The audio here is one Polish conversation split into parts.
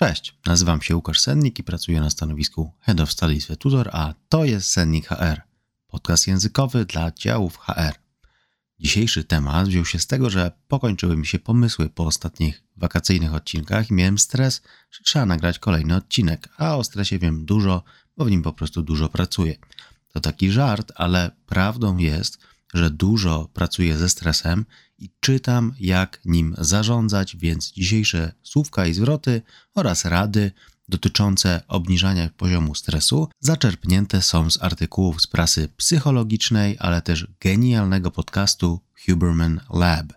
Cześć, nazywam się Łukasz Sennik i pracuję na stanowisku Head of Studies w Tutor, a to jest Sennik HR, podcast językowy dla działów HR. Dzisiejszy temat wziął się z tego, że pokończyły mi się pomysły po ostatnich wakacyjnych odcinkach i miałem stres, że trzeba nagrać kolejny odcinek, a o stresie wiem dużo, bo w nim po prostu dużo pracuję. To taki żart, ale prawdą jest, że dużo pracuję ze stresem i czytam, jak nim zarządzać, więc dzisiejsze słówka i zwroty oraz rady dotyczące obniżania poziomu stresu zaczerpnięte są z artykułów z prasy psychologicznej, ale też genialnego podcastu Huberman Lab.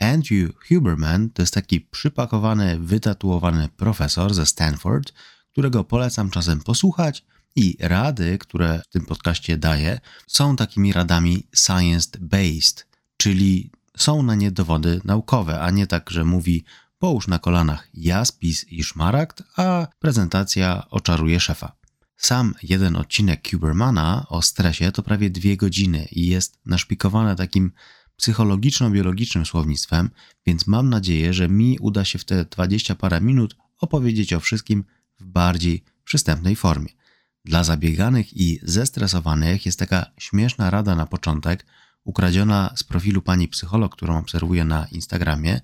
Andrew Huberman to jest taki przypakowany, wytatuowany profesor ze Stanford, którego polecam czasem posłuchać i rady, które w tym podcaście daję, są takimi radami science-based, czyli są na nie dowody naukowe, a nie tak, że mówi połóż na kolanach jaspis i szmaragd, a prezentacja oczaruje szefa. Sam jeden odcinek Kubermana o stresie to prawie dwie godziny i jest naszpikowane takim psychologiczno-biologicznym słownictwem, więc mam nadzieję, że mi uda się w te 20 parę minut opowiedzieć o wszystkim w bardziej przystępnej formie. Dla zabieganych i zestresowanych jest taka śmieszna rada na początek, ukradziona z profilu pani psycholog, którą obserwuję na Instagramie.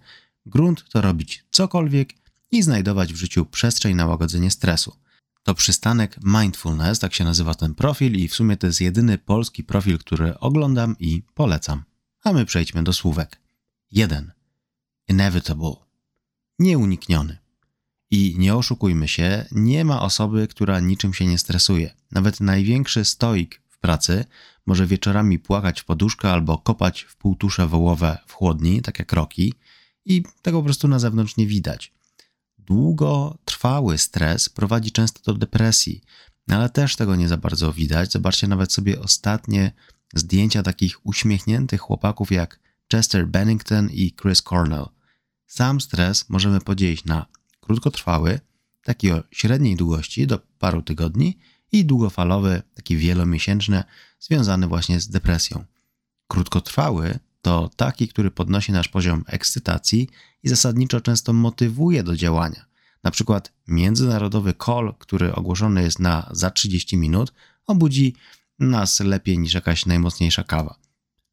Grunt to robić cokolwiek i znajdować w życiu przestrzeń na łagodzenie stresu. To przystanek Mindfulness, tak się nazywa ten profil, i w sumie to jest jedyny polski profil, który oglądam i polecam. A my przejdźmy do słówek. 1. Inevitable. Nieunikniony. I nie oszukujmy się, nie ma osoby, która niczym się nie stresuje. Nawet największy stoik w pracy może wieczorami płakać w poduszkę albo kopać w półtusze wołowe w chłodni, tak jak roki, i tego po prostu na zewnątrz nie widać. Długotrwały stres prowadzi często do depresji, ale też tego nie za bardzo widać. Zobaczcie nawet sobie ostatnie zdjęcia takich uśmiechniętych chłopaków jak Chester Bennington i Chris Cornell. Sam stres możemy podzielić na krótkotrwały, taki o średniej długości do paru tygodni i długofalowy, taki wielomiesięczny, związany właśnie z depresją. Krótkotrwały to taki, który podnosi nasz poziom ekscytacji i zasadniczo często motywuje do działania. Na przykład międzynarodowy call, który ogłoszony jest na za 30 minut, obudzi nas lepiej niż jakaś najmocniejsza kawa.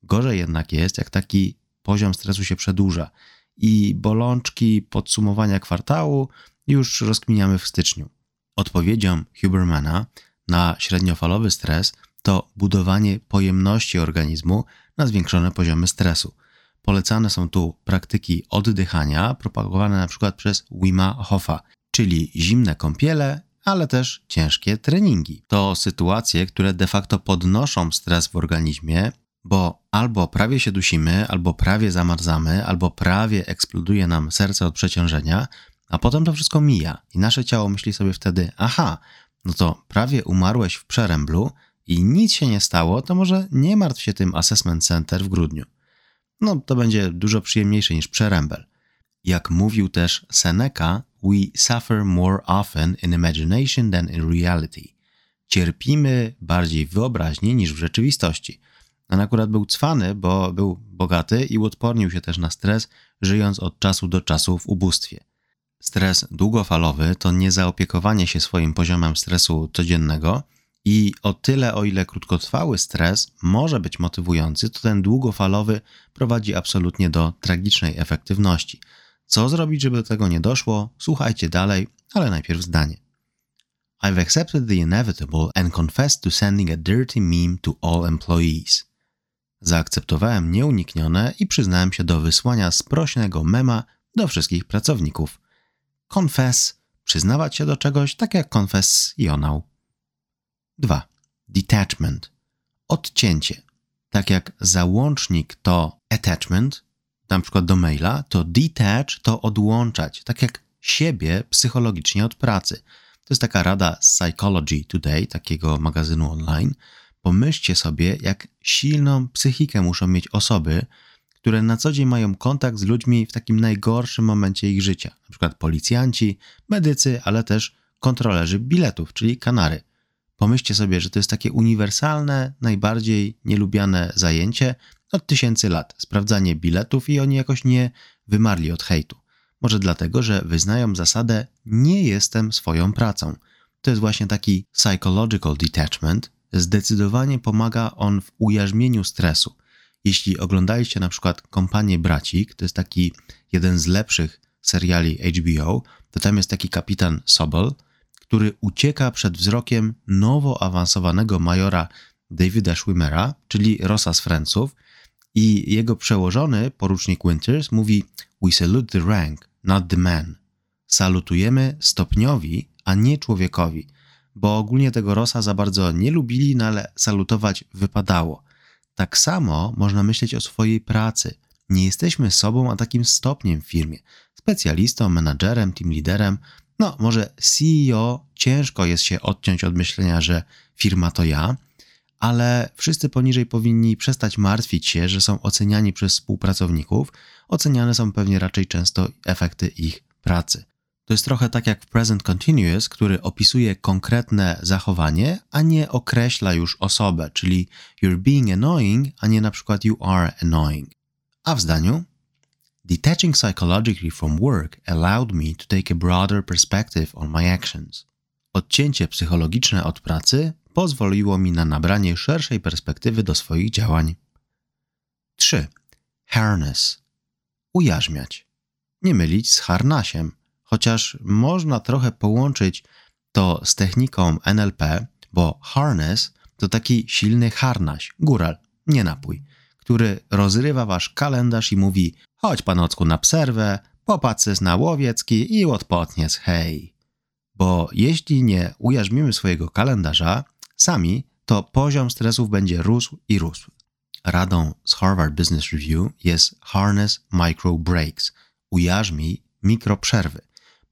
Gorzej jednak jest, jak taki poziom stresu się przedłuża i bolączki podsumowania kwartału już rozkminiamy w styczniu. Odpowiedzią Hubermana na średniofalowy stres to budowanie pojemności organizmu na zwiększone poziomy stresu. Polecane są tu praktyki oddychania propagowane przykład przez Wima Hofa, czyli zimne kąpiele, ale też ciężkie treningi. To sytuacje, które de facto podnoszą stres w organizmie bo albo prawie się dusimy, albo prawie zamarzamy, albo prawie eksploduje nam serce od przeciążenia, a potem to wszystko mija i nasze ciało myśli sobie wtedy: aha, no to prawie umarłeś w przeręblu i nic się nie stało, to może nie martw się tym assessment center w grudniu. No to będzie dużo przyjemniejsze niż przerębel. Jak mówił też Seneca, we suffer more often in imagination than in reality. Cierpimy bardziej w wyobraźni niż w rzeczywistości. On akurat był cwany, bo był bogaty i uodpornił się też na stres, żyjąc od czasu do czasu w ubóstwie. Stres długofalowy to niezaopiekowanie się swoim poziomem stresu codziennego i o tyle, o ile krótkotrwały stres może być motywujący, to ten długofalowy prowadzi absolutnie do tragicznej efektywności. Co zrobić, żeby do tego nie doszło? Słuchajcie dalej, ale najpierw zdanie. I've accepted the inevitable and confessed to sending a dirty meme to all employees. Zaakceptowałem nieuniknione i przyznałem się do wysłania sprośnego mema do wszystkich pracowników. Confess, przyznawać się do czegoś, tak jak confessionał. 2. Detachment, odcięcie. Tak jak załącznik to attachment, na przykład do maila, to detach to odłączać, tak jak siebie psychologicznie od pracy. To jest taka rada Psychology Today, takiego magazynu online, Pomyślcie sobie, jak silną psychikę muszą mieć osoby, które na co dzień mają kontakt z ludźmi w takim najgorszym momencie ich życia, na przykład policjanci, medycy, ale też kontrolerzy biletów, czyli kanary. Pomyślcie sobie, że to jest takie uniwersalne, najbardziej nielubiane zajęcie od tysięcy lat sprawdzanie biletów i oni jakoś nie wymarli od hejtu. Może dlatego, że wyznają zasadę nie jestem swoją pracą. To jest właśnie taki psychological detachment. Zdecydowanie pomaga on w ujarzmieniu stresu. Jeśli oglądaliście na przykład Kompanię Bracik, to jest taki jeden z lepszych seriali HBO, to tam jest taki kapitan Sobel, który ucieka przed wzrokiem nowo awansowanego majora Davida Schwimmera, czyli Rosa z Franców, i jego przełożony, porucznik Winters, mówi We salute the rank, not the man. Salutujemy stopniowi, a nie człowiekowi, bo ogólnie tego Rosa za bardzo nie lubili, no ale salutować wypadało. Tak samo można myśleć o swojej pracy. Nie jesteśmy sobą, a takim stopniem w firmie. Specjalistą, menadżerem, team liderem. No, może CEO ciężko jest się odciąć od myślenia, że firma to ja, ale wszyscy poniżej powinni przestać martwić się, że są oceniani przez współpracowników. Oceniane są pewnie raczej często efekty ich pracy. To jest trochę tak jak w present continuous, który opisuje konkretne zachowanie, a nie określa już osobę, czyli you're being annoying, a nie na przykład you are annoying. A w zdaniu Detaching psychologically from work allowed me to take a broader perspective on my actions. Odcięcie psychologiczne od pracy pozwoliło mi na nabranie szerszej perspektywy do swoich działań. 3. Harness. Ujarzmiać. Nie mylić z harnasiem – chociaż można trochę połączyć to z techniką NLP, bo harness to taki silny harnaś, góral, nie napój, który rozrywa wasz kalendarz i mówi chodź panocku na pserwę, popatrz na łowiecki i odpotniec, hej. Bo jeśli nie ujarzmimy swojego kalendarza sami, to poziom stresów będzie rósł i rósł. Radą z Harvard Business Review jest Harness Micro Breaks. Ujarzmij mikroprzerwy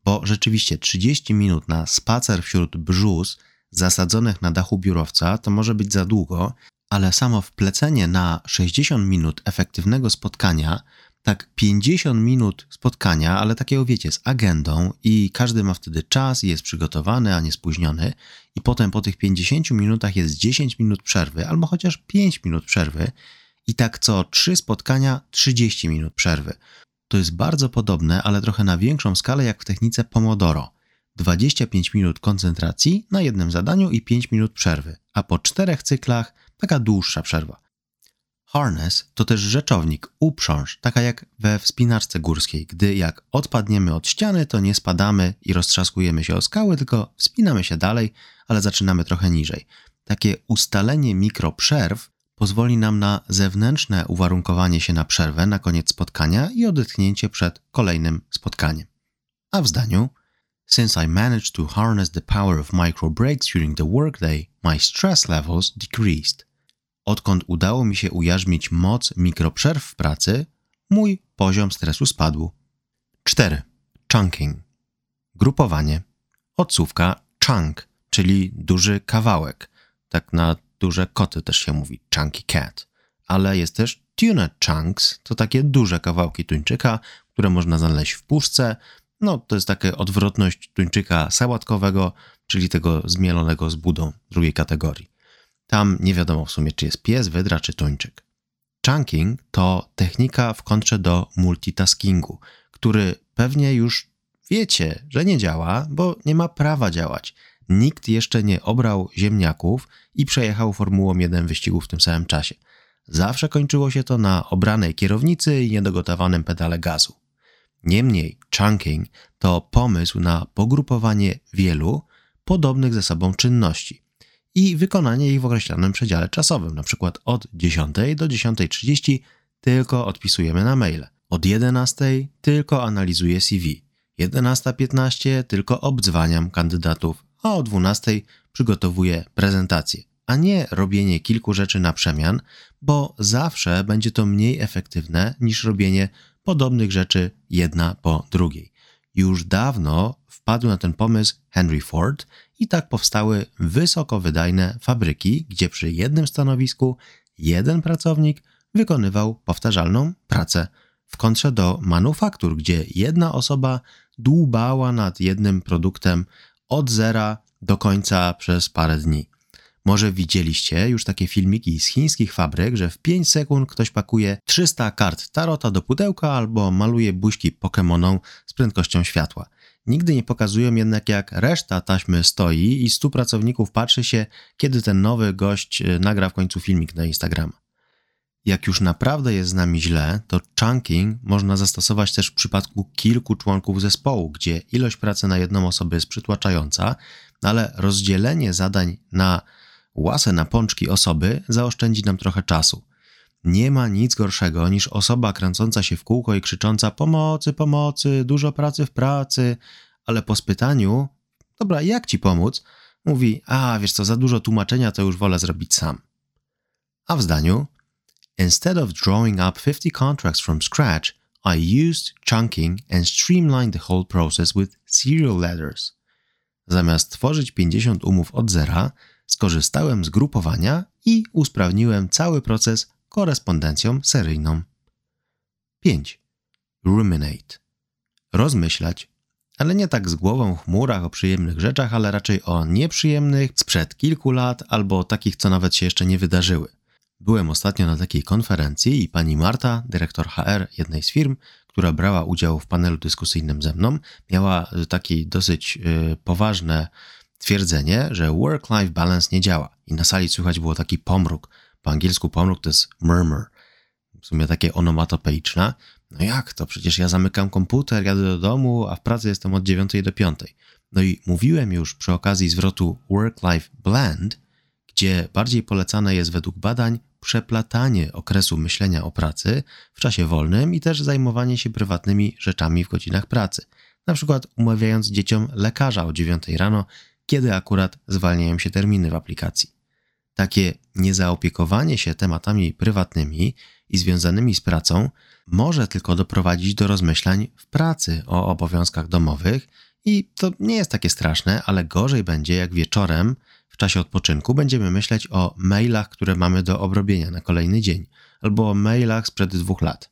bo rzeczywiście 30 minut na spacer wśród brzus zasadzonych na dachu biurowca to może być za długo, ale samo wplecenie na 60 minut efektywnego spotkania, tak 50 minut spotkania, ale takiego wiecie, z agendą i każdy ma wtedy czas i jest przygotowany, a nie spóźniony i potem po tych 50 minutach jest 10 minut przerwy albo chociaż 5 minut przerwy i tak co 3 spotkania 30 minut przerwy. To jest bardzo podobne, ale trochę na większą skalę jak w technice Pomodoro. 25 minut koncentracji na jednym zadaniu i 5 minut przerwy, a po czterech cyklach taka dłuższa przerwa. Harness to też rzeczownik, uprząż, taka jak we wspinaczce górskiej, gdy jak odpadniemy od ściany, to nie spadamy i roztrzaskujemy się o skały, tylko wspinamy się dalej, ale zaczynamy trochę niżej. Takie ustalenie mikroprzerw pozwoli nam na zewnętrzne uwarunkowanie się na przerwę na koniec spotkania i odetchnięcie przed kolejnym spotkaniem. A w zdaniu Since I managed to harness the power of micro breaks during the workday, my stress levels decreased. Odkąd udało mi się ujarzmić moc mikroprzerw w pracy, mój poziom stresu spadł. 4. Chunking. Grupowanie. Odsłówka chunk, czyli duży kawałek. Tak na duże koty też się mówi, chunky cat. Ale jest też tuna chunks, to takie duże kawałki tuńczyka, które można znaleźć w puszce. No, to jest taka odwrotność tuńczyka sałatkowego, czyli tego zmielonego z budą drugiej kategorii. Tam nie wiadomo w sumie, czy jest pies, wydra, czy tuńczyk. Chunking to technika w kontrze do multitaskingu, który pewnie już wiecie, że nie działa, bo nie ma prawa działać. Nikt jeszcze nie obrał ziemniaków i przejechał Formułą 1 wyścigu w tym samym czasie. Zawsze kończyło się to na obranej kierownicy i niedogotowanym pedale gazu. Niemniej chunking to pomysł na pogrupowanie wielu podobnych ze sobą czynności i wykonanie ich w określonym przedziale czasowym, np. od 10 do 10.30 tylko odpisujemy na maile, od 11 tylko analizuję CV, 11.15 tylko obdzwaniam kandydatów a o 12 przygotowuję prezentację, a nie robienie kilku rzeczy na przemian, bo zawsze będzie to mniej efektywne niż robienie podobnych rzeczy jedna po drugiej. Już dawno wpadł na ten pomysł Henry Ford i tak powstały wysokowydajne fabryki, gdzie przy jednym stanowisku jeden pracownik wykonywał powtarzalną pracę, w kontrze do manufaktur, gdzie jedna osoba dłubała nad jednym produktem od zera do końca przez parę dni. Może widzieliście już takie filmiki z chińskich fabryk, że w 5 sekund ktoś pakuje 300 kart tarota do pudełka albo maluje buźki Pokémoną z prędkością światła. Nigdy nie pokazują jednak, jak reszta taśmy stoi i stu pracowników patrzy się, kiedy ten nowy gość nagra w końcu filmik na Instagram. Jak już naprawdę jest z nami źle, to chunking można zastosować też w przypadku kilku członków zespołu, gdzie ilość pracy na jedną osobę jest przytłaczająca, ale rozdzielenie zadań na łasę na pączki osoby zaoszczędzi nam trochę czasu. Nie ma nic gorszego niż osoba kręcąca się w kółko i krzycząca pomocy, pomocy, dużo pracy w pracy, ale po spytaniu, dobra, jak ci pomóc? Mówi, a wiesz co, za dużo tłumaczenia to już wolę zrobić sam. A w zdaniu, instead of drawing up 50 contracts from scratch, I used chunking and streamlined the whole process with serial letters. Zamiast tworzyć 50 umów od zera, skorzystałem z grupowania i usprawniłem cały proces korespondencją seryjną. 5. Ruminate. Rozmyślać, ale nie tak z głową w chmurach o przyjemnych rzeczach, ale raczej o nieprzyjemnych sprzed kilku lat albo takich, co nawet się jeszcze nie wydarzyły. Byłem ostatnio na takiej konferencji i pani Marta, dyrektor HR jednej z firm, która brała udział w panelu dyskusyjnym ze mną, miała takie dosyć yy, poważne twierdzenie, że work-life balance nie działa. I na sali słychać było taki pomruk. Po angielsku pomruk to jest murmur. W sumie takie onomatopeiczne. No jak to? Przecież ja zamykam komputer, jadę do domu, a w pracy jestem od 9 do 5. No i mówiłem już przy okazji zwrotu work-life blend, gdzie bardziej polecane jest według badań przeplatanie okresu myślenia o pracy w czasie wolnym i też zajmowanie się prywatnymi rzeczami w godzinach pracy. Na przykład umawiając dzieciom lekarza o 9 rano kiedy akurat zwalniają się terminy w aplikacji. Takie niezaopiekowanie się tematami prywatnymi i związanymi z pracą może tylko doprowadzić do rozmyślań w pracy o obowiązkach domowych i to nie jest takie straszne, ale gorzej będzie jak wieczorem czasie odpoczynku będziemy myśleć o mailach, które mamy do obrobienia na kolejny dzień, albo o mailach sprzed dwóch lat.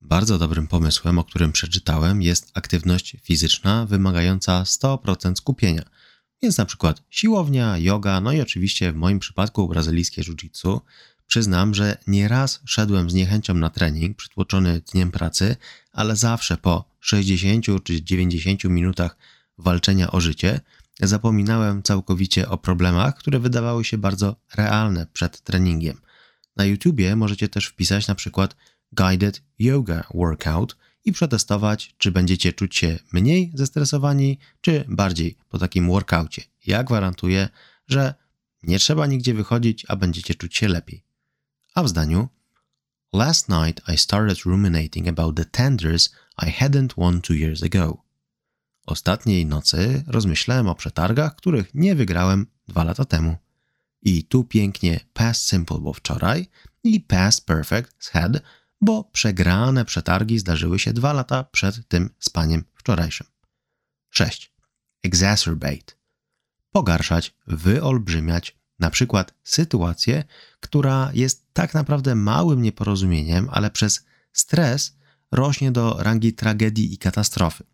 Bardzo dobrym pomysłem, o którym przeczytałem, jest aktywność fizyczna wymagająca 100% skupienia – więc na przykład siłownia, yoga, no i oczywiście w moim przypadku brazylijskie jiu-jitsu. Przyznam, że nieraz szedłem z niechęcią na trening przytłoczony dniem pracy, ale zawsze po 60 czy 90 minutach walczenia o życie zapominałem całkowicie o problemach, które wydawały się bardzo realne przed treningiem. Na YouTubie możecie też wpisać na przykład Guided Yoga Workout – i przetestować, czy będziecie czuć się mniej zestresowani, czy bardziej po takim workoutie. Ja gwarantuję, że nie trzeba nigdzie wychodzić, a będziecie czuć się lepiej. A w zdaniu Last night I started ruminating about the tenders I hadn't won two years ago. Ostatniej nocy rozmyślałem o przetargach, których nie wygrałem dwa lata temu. I tu pięknie past simple, bo wczoraj, i past perfect z had, bo przegrane przetargi zdarzyły się dwa lata przed tym spaniem wczorajszym. 6. Exacerbate. Pogarszać, wyolbrzymiać na przykład sytuację, która jest tak naprawdę małym nieporozumieniem, ale przez stres rośnie do rangi tragedii i katastrofy.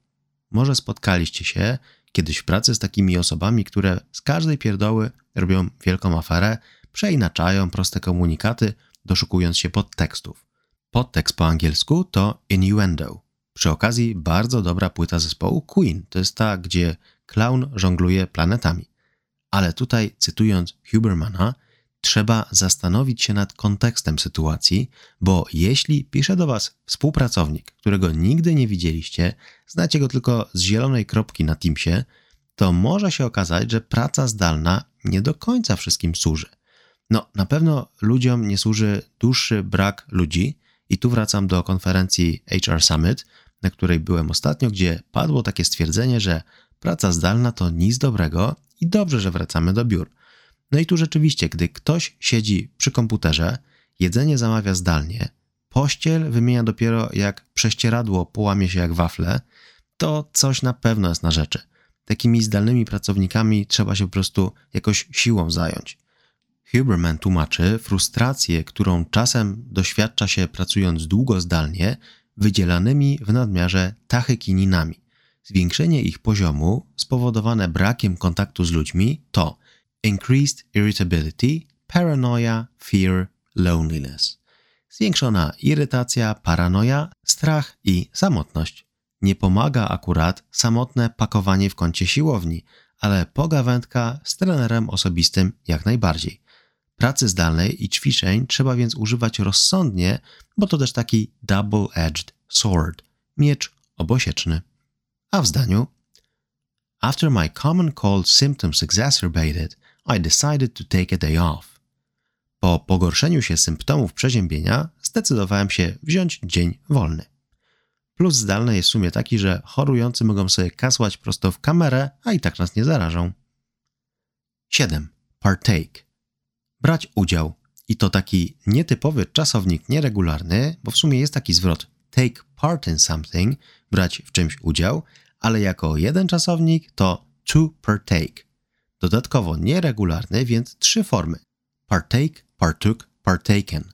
Może spotkaliście się kiedyś w pracy z takimi osobami, które z każdej pierdoły robią wielką aferę, przeinaczają proste komunikaty, doszukując się podtekstów. Podtekst po angielsku to innuendo. Przy okazji bardzo dobra płyta zespołu Queen. To jest ta, gdzie clown żongluje planetami. Ale tutaj, cytując Hubermana, trzeba zastanowić się nad kontekstem sytuacji, bo jeśli pisze do Was współpracownik, którego nigdy nie widzieliście, znacie go tylko z zielonej kropki na Teamsie, to może się okazać, że praca zdalna nie do końca wszystkim służy. No, na pewno ludziom nie służy dłuższy brak ludzi, i tu wracam do konferencji HR Summit, na której byłem ostatnio, gdzie padło takie stwierdzenie, że praca zdalna to nic dobrego i dobrze, że wracamy do biur. No i tu rzeczywiście, gdy ktoś siedzi przy komputerze, jedzenie zamawia zdalnie, pościel wymienia dopiero jak prześcieradło połamie się jak wafle, to coś na pewno jest na rzeczy. Takimi zdalnymi pracownikami trzeba się po prostu jakoś siłą zająć. Huberman tłumaczy frustrację, którą czasem doświadcza się pracując długo zdalnie, wydzielanymi w nadmiarze tachykininami. Zwiększenie ich poziomu spowodowane brakiem kontaktu z ludźmi to increased irritability, paranoia, fear, loneliness. Zwiększona irytacja, paranoja, strach i samotność. Nie pomaga akurat samotne pakowanie w kącie siłowni, ale pogawędka z trenerem osobistym jak najbardziej. Pracy zdalnej i ćwiczeń trzeba więc używać rozsądnie, bo to też taki double-edged sword, miecz obosieczny. A w zdaniu After my common cold symptoms exacerbated, I decided to take a day off. Po pogorszeniu się symptomów przeziębienia zdecydowałem się wziąć dzień wolny. Plus zdalny jest w sumie taki, że chorujący mogą sobie kasłać prosto w kamerę, a i tak nas nie zarażą. 7. Partake. Brać udział. I to taki nietypowy czasownik nieregularny, bo w sumie jest taki zwrot take part in something, brać w czymś udział, ale jako jeden czasownik to to partake. Dodatkowo nieregularny, więc trzy formy: partake, partook, partaken.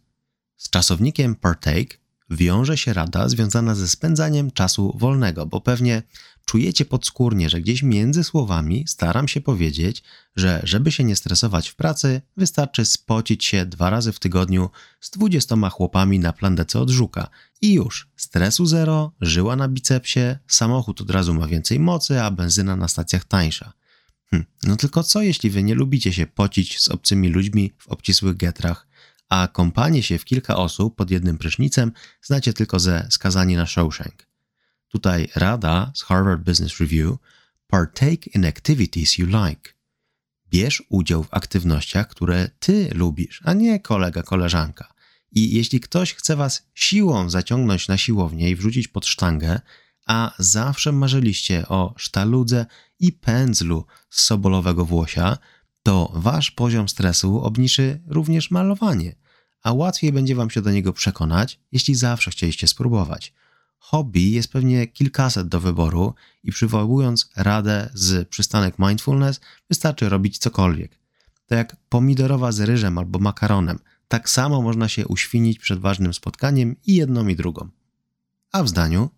Z czasownikiem partake wiąże się rada związana ze spędzaniem czasu wolnego, bo pewnie czujecie podskórnie, że gdzieś między słowami staram się powiedzieć, że żeby się nie stresować w pracy, wystarczy spocić się dwa razy w tygodniu z dwudziestoma chłopami na plandece od żuka i już, stresu zero, żyła na bicepsie, samochód od razu ma więcej mocy, a benzyna na stacjach tańsza. Hm, no tylko co jeśli wy nie lubicie się pocić z obcymi ludźmi w obcisłych getrach, a kąpanie się w kilka osób pod jednym prysznicem znacie tylko ze skazani na Shawshank. Tutaj rada z Harvard Business Review partake in activities you like. Bierz udział w aktywnościach, które ty lubisz, a nie kolega, koleżanka. I jeśli ktoś chce was siłą zaciągnąć na siłownię i wrzucić pod sztangę, a zawsze marzyliście o sztaludze i pędzlu z sobolowego włosia, to wasz poziom stresu obniży również malowanie, a łatwiej będzie wam się do niego przekonać, jeśli zawsze chcieliście spróbować. Hobby jest pewnie kilkaset do wyboru i przywołując radę z przystanek mindfulness, wystarczy robić cokolwiek. To jak pomidorowa z ryżem albo makaronem. Tak samo można się uświnić przed ważnym spotkaniem i jedną i drugą. A w zdaniu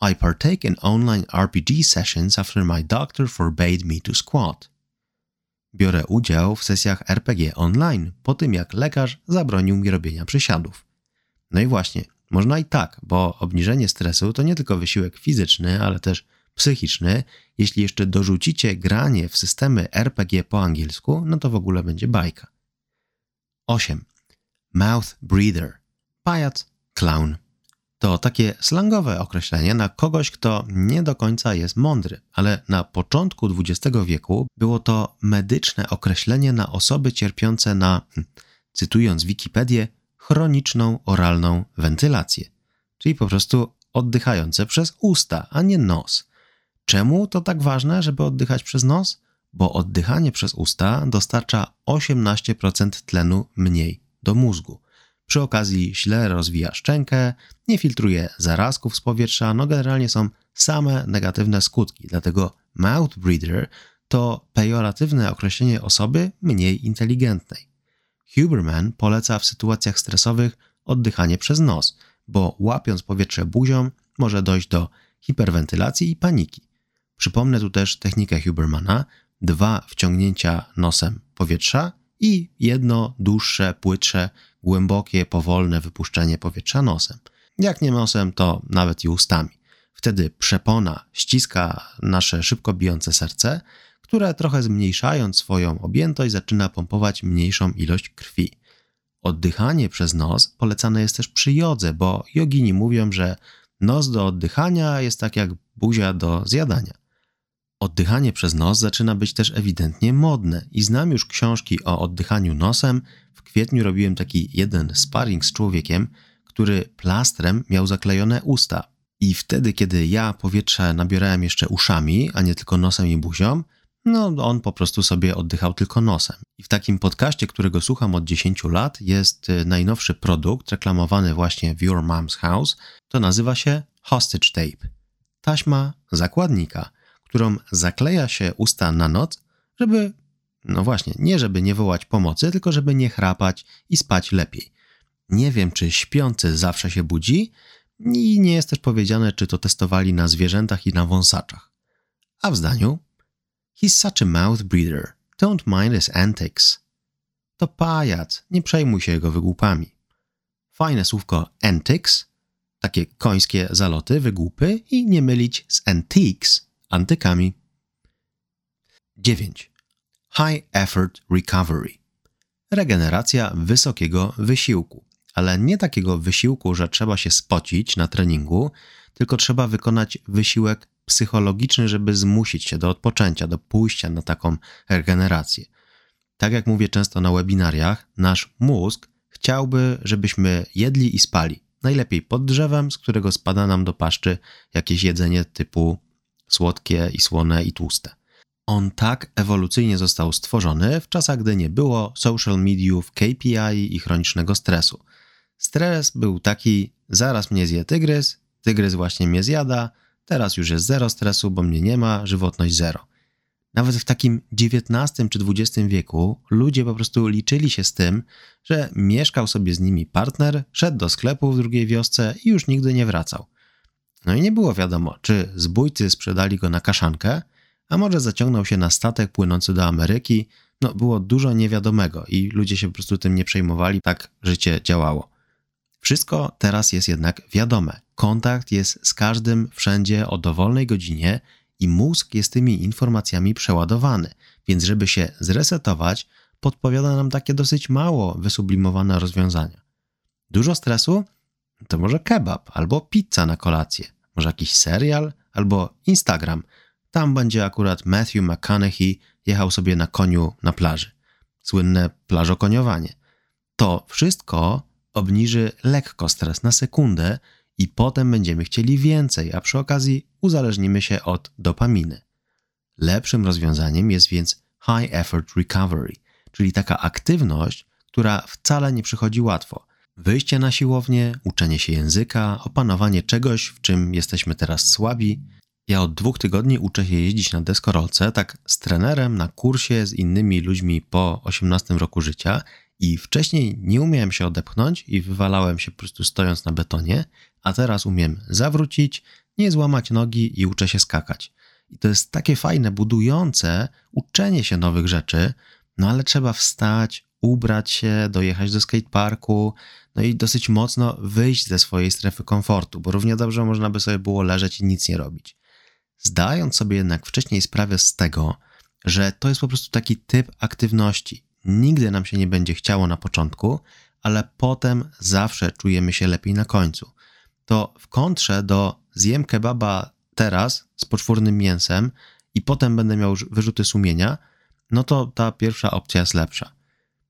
I partake in online RPG sessions after my doctor forbade me to squat. Biorę udział w sesjach RPG online po tym, jak lekarz zabronił mi robienia przysiadów. No i właśnie, można i tak, bo obniżenie stresu to nie tylko wysiłek fizyczny, ale też psychiczny. Jeśli jeszcze dorzucicie granie w systemy RPG po angielsku, no to w ogóle będzie bajka. 8. Mouth breather. Pajac, clown. To takie slangowe określenie na kogoś, kto nie do końca jest mądry, ale na początku XX wieku było to medyczne określenie na osoby cierpiące na, hm, cytując Wikipedię, chroniczną oralną wentylację, czyli po prostu oddychające przez usta, a nie nos. Czemu to tak ważne, żeby oddychać przez nos? Bo oddychanie przez usta dostarcza 18% tlenu mniej do mózgu. Przy okazji źle rozwija szczękę, nie filtruje zarazków z powietrza, no generalnie są same negatywne skutki. Dlatego mouth breather to pejoratywne określenie osoby mniej inteligentnej. Huberman poleca w sytuacjach stresowych oddychanie przez nos, bo łapiąc powietrze buzią może dojść do hiperwentylacji i paniki. Przypomnę tu też technikę Hubermana: dwa wciągnięcia nosem powietrza i jedno dłuższe, płytsze, głębokie, powolne wypuszczenie powietrza nosem. Jak nie nosem, to nawet i ustami. Wtedy przepona ściska nasze szybko bijące serce, które trochę zmniejszając swoją objętość zaczyna pompować mniejszą ilość krwi. Oddychanie przez nos polecane jest też przy jodze, bo jogini mówią, że nos do oddychania jest tak jak buzia do zjadania. Oddychanie przez nos zaczyna być też ewidentnie modne i znam już książki o oddychaniu nosem. W kwietniu robiłem taki jeden sparring z człowiekiem, który plastrem miał zaklejone usta. I wtedy, kiedy ja powietrze nabierałem jeszcze uszami, a nie tylko nosem i buzią, no, on po prostu sobie oddychał tylko nosem. I w takim podcaście, którego słucham od 10 lat, jest y, najnowszy produkt reklamowany właśnie w Your Mom's House. To nazywa się Hostage Tape. Taśma zakładnika, którą zakleja się usta na noc, żeby, no właśnie, nie żeby nie wołać pomocy, tylko żeby nie chrapać i spać lepiej. Nie wiem, czy śpiący zawsze się budzi i nie jest też powiedziane, czy to testowali na zwierzętach i na wąsaczach. A w zdaniu He's such a mouth breather. Don't mind his antics. To pajac, nie przejmuj się jego wygłupami. Fajne słówko antics, takie końskie zaloty, wygłupy i nie mylić z antiques, antykami. 9. High Effort Recovery. Regeneracja wysokiego wysiłku, ale nie takiego wysiłku, że trzeba się spocić na treningu, tylko trzeba wykonać wysiłek psychologiczny, żeby zmusić się do odpoczęcia, do pójścia na taką regenerację. Tak jak mówię często na webinariach, nasz mózg chciałby, żebyśmy jedli i spali. Najlepiej pod drzewem, z którego spada nam do paszczy jakieś jedzenie typu słodkie i słone i tłuste. On tak ewolucyjnie został stworzony w czasach, gdy nie było social mediów, KPI i chronicznego stresu. Stres był taki, zaraz mnie zje tygrys, tygrys właśnie mnie zjada, teraz już jest zero stresu, bo mnie nie ma, żywotność zero. Nawet w takim XIX czy XX wieku ludzie po prostu liczyli się z tym, że mieszkał sobie z nimi partner, szedł do sklepu w drugiej wiosce i już nigdy nie wracał. No i nie było wiadomo, czy zbójcy sprzedali go na kaszankę, a może zaciągnął się na statek płynący do Ameryki. No, było dużo niewiadomego i ludzie się po prostu tym nie przejmowali, tak życie działało. Wszystko teraz jest jednak wiadome. Kontakt jest z każdym wszędzie o dowolnej godzinie i mózg jest tymi informacjami przeładowany, więc żeby się zresetować, podpowiada nam takie dosyć mało wysublimowane rozwiązania. Dużo stresu? To może kebab albo pizza na kolację, może jakiś serial albo Instagram. Tam będzie akurat Matthew McConaughey jechał sobie na koniu na plaży. Słynne plażokoniowanie. To wszystko obniży lekko stres na sekundę i potem będziemy chcieli więcej, a przy okazji uzależnimy się od dopaminy. Lepszym rozwiązaniem jest więc high effort recovery, czyli taka aktywność, która wcale nie przychodzi łatwo. Wyjście na siłownię, uczenie się języka, opanowanie czegoś, w czym jesteśmy teraz słabi. Ja od dwóch tygodni uczę się jeździć na deskorolce, tak z trenerem na kursie z innymi ludźmi po 18 roku życia i wcześniej nie umiałem się odepchnąć i wywalałem się po prostu stojąc na betonie, a teraz umiem zawrócić, nie złamać nogi i uczę się skakać. I to jest takie fajne, budujące uczenie się nowych rzeczy, no ale trzeba wstać, ubrać się, dojechać do skateparku, no i dosyć mocno wyjść ze swojej strefy komfortu, bo równie dobrze można by sobie było leżeć i nic nie robić. Zdając sobie jednak wcześniej sprawę z tego, że to jest po prostu taki typ aktywności. Nigdy nam się nie będzie chciało na początku, ale potem zawsze czujemy się lepiej na końcu to w kontrze do zjem kebaba teraz z poczwórnym mięsem i potem będę miał wyrzuty sumienia, no to ta pierwsza opcja jest lepsza.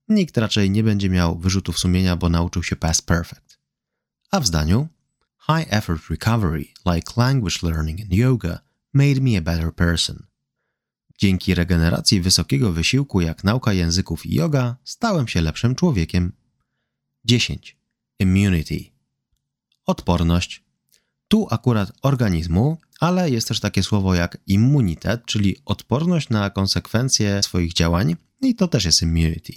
Nikt raczej nie będzie miał wyrzutów sumienia, bo nauczył się past perfect. A w zdaniu High effort recovery, like language learning and yoga, made me a better person. Dzięki regeneracji wysokiego wysiłku jak nauka języków i yoga, stałem się lepszym człowiekiem. 10. Immunity odporność. Tu akurat organizmu, ale jest też takie słowo jak immunitet, czyli odporność na konsekwencje swoich działań, i to też jest immunity.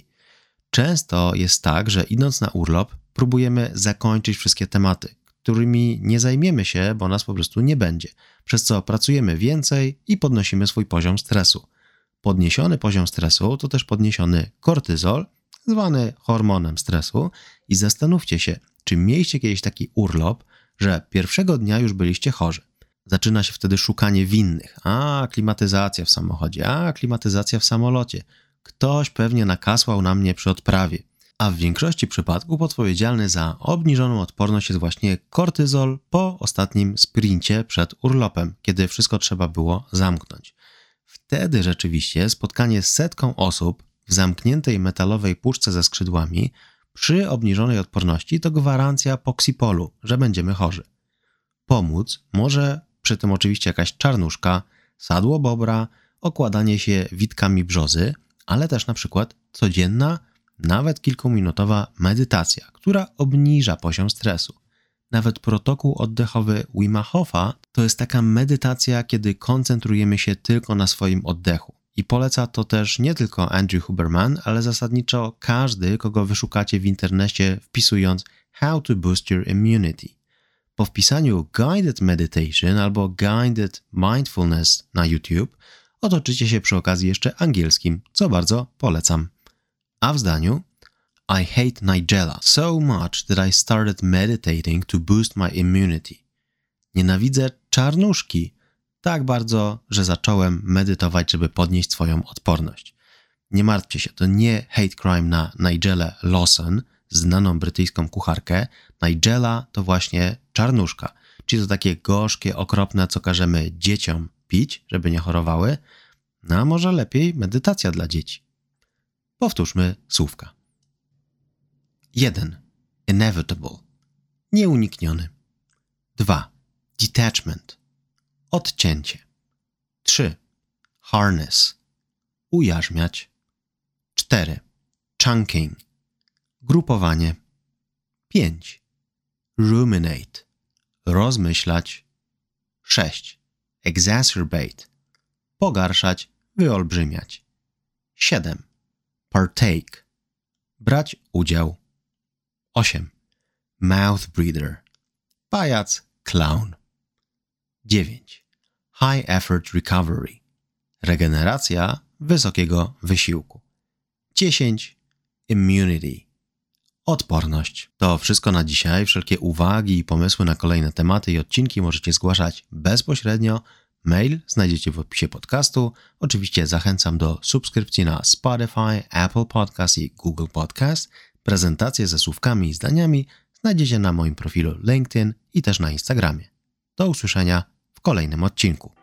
Często jest tak, że idąc na urlop, próbujemy zakończyć wszystkie tematy, którymi nie zajmiemy się, bo nas po prostu nie będzie, przez co pracujemy więcej i podnosimy swój poziom stresu. Podniesiony poziom stresu to też podniesiony kortyzol, zwany hormonem stresu, i zastanówcie się, czy mieliście kiedyś taki urlop, że pierwszego dnia już byliście chorzy? Zaczyna się wtedy szukanie winnych. A, klimatyzacja w samochodzie, a, klimatyzacja w samolocie. Ktoś pewnie nakasłał na mnie przy odprawie. A w większości przypadków odpowiedzialny za obniżoną odporność jest właśnie kortyzol po ostatnim sprincie przed urlopem, kiedy wszystko trzeba było zamknąć. Wtedy rzeczywiście spotkanie z setką osób w zamkniętej metalowej puszce ze skrzydłami przy obniżonej odporności to gwarancja poksipolu, że będziemy chorzy. Pomóc może przy tym oczywiście jakaś czarnuszka, sadło bobra, okładanie się witkami brzozy, ale też na przykład codzienna, nawet kilkuminutowa medytacja, która obniża poziom stresu. Nawet protokół oddechowy Wima Hofa to jest taka medytacja, kiedy koncentrujemy się tylko na swoim oddechu. I poleca to też nie tylko Andrew Huberman, ale zasadniczo każdy, kogo wyszukacie w internecie wpisując How to Boost Your Immunity. Po wpisaniu Guided Meditation albo Guided Mindfulness na YouTube otoczycie się przy okazji jeszcze angielskim, co bardzo polecam. A w zdaniu I hate Nigella so much that I started meditating to boost my immunity. Nienawidzę czarnuszki tak bardzo, że zacząłem medytować, żeby podnieść swoją odporność. Nie martwcie się, to nie hate crime na Nigella Lawson, znaną brytyjską kucharkę. Nigella to właśnie czarnuszka, czyli to takie gorzkie, okropne, co każemy dzieciom pić, żeby nie chorowały. No a może lepiej medytacja dla dzieci. Powtórzmy słówka. 1. Inevitable. Nieunikniony. 2. Detachment. Odcięcie. 3. Harness. Ujarzmiać. 4. Chunking. Grupowanie. 5. Ruminate. Rozmyślać. 6. Exacerbate. Pogarszać, wyolbrzymiać. 7. Partake. Brać udział. 8. Mouth breather. Pajac, clown. 9. High effort recovery. Regeneracja wysokiego wysiłku. 10. Immunity. Odporność. To wszystko na dzisiaj. Wszelkie uwagi i pomysły na kolejne tematy i odcinki możecie zgłaszać bezpośrednio. Mail znajdziecie w opisie podcastu. Oczywiście zachęcam do subskrypcji na Spotify, Apple Podcast i Google Podcast. Prezentacje ze słówkami i zdaniami znajdziecie na moim profilu LinkedIn i też na Instagramie. Do usłyszenia w kolejnym odcinku.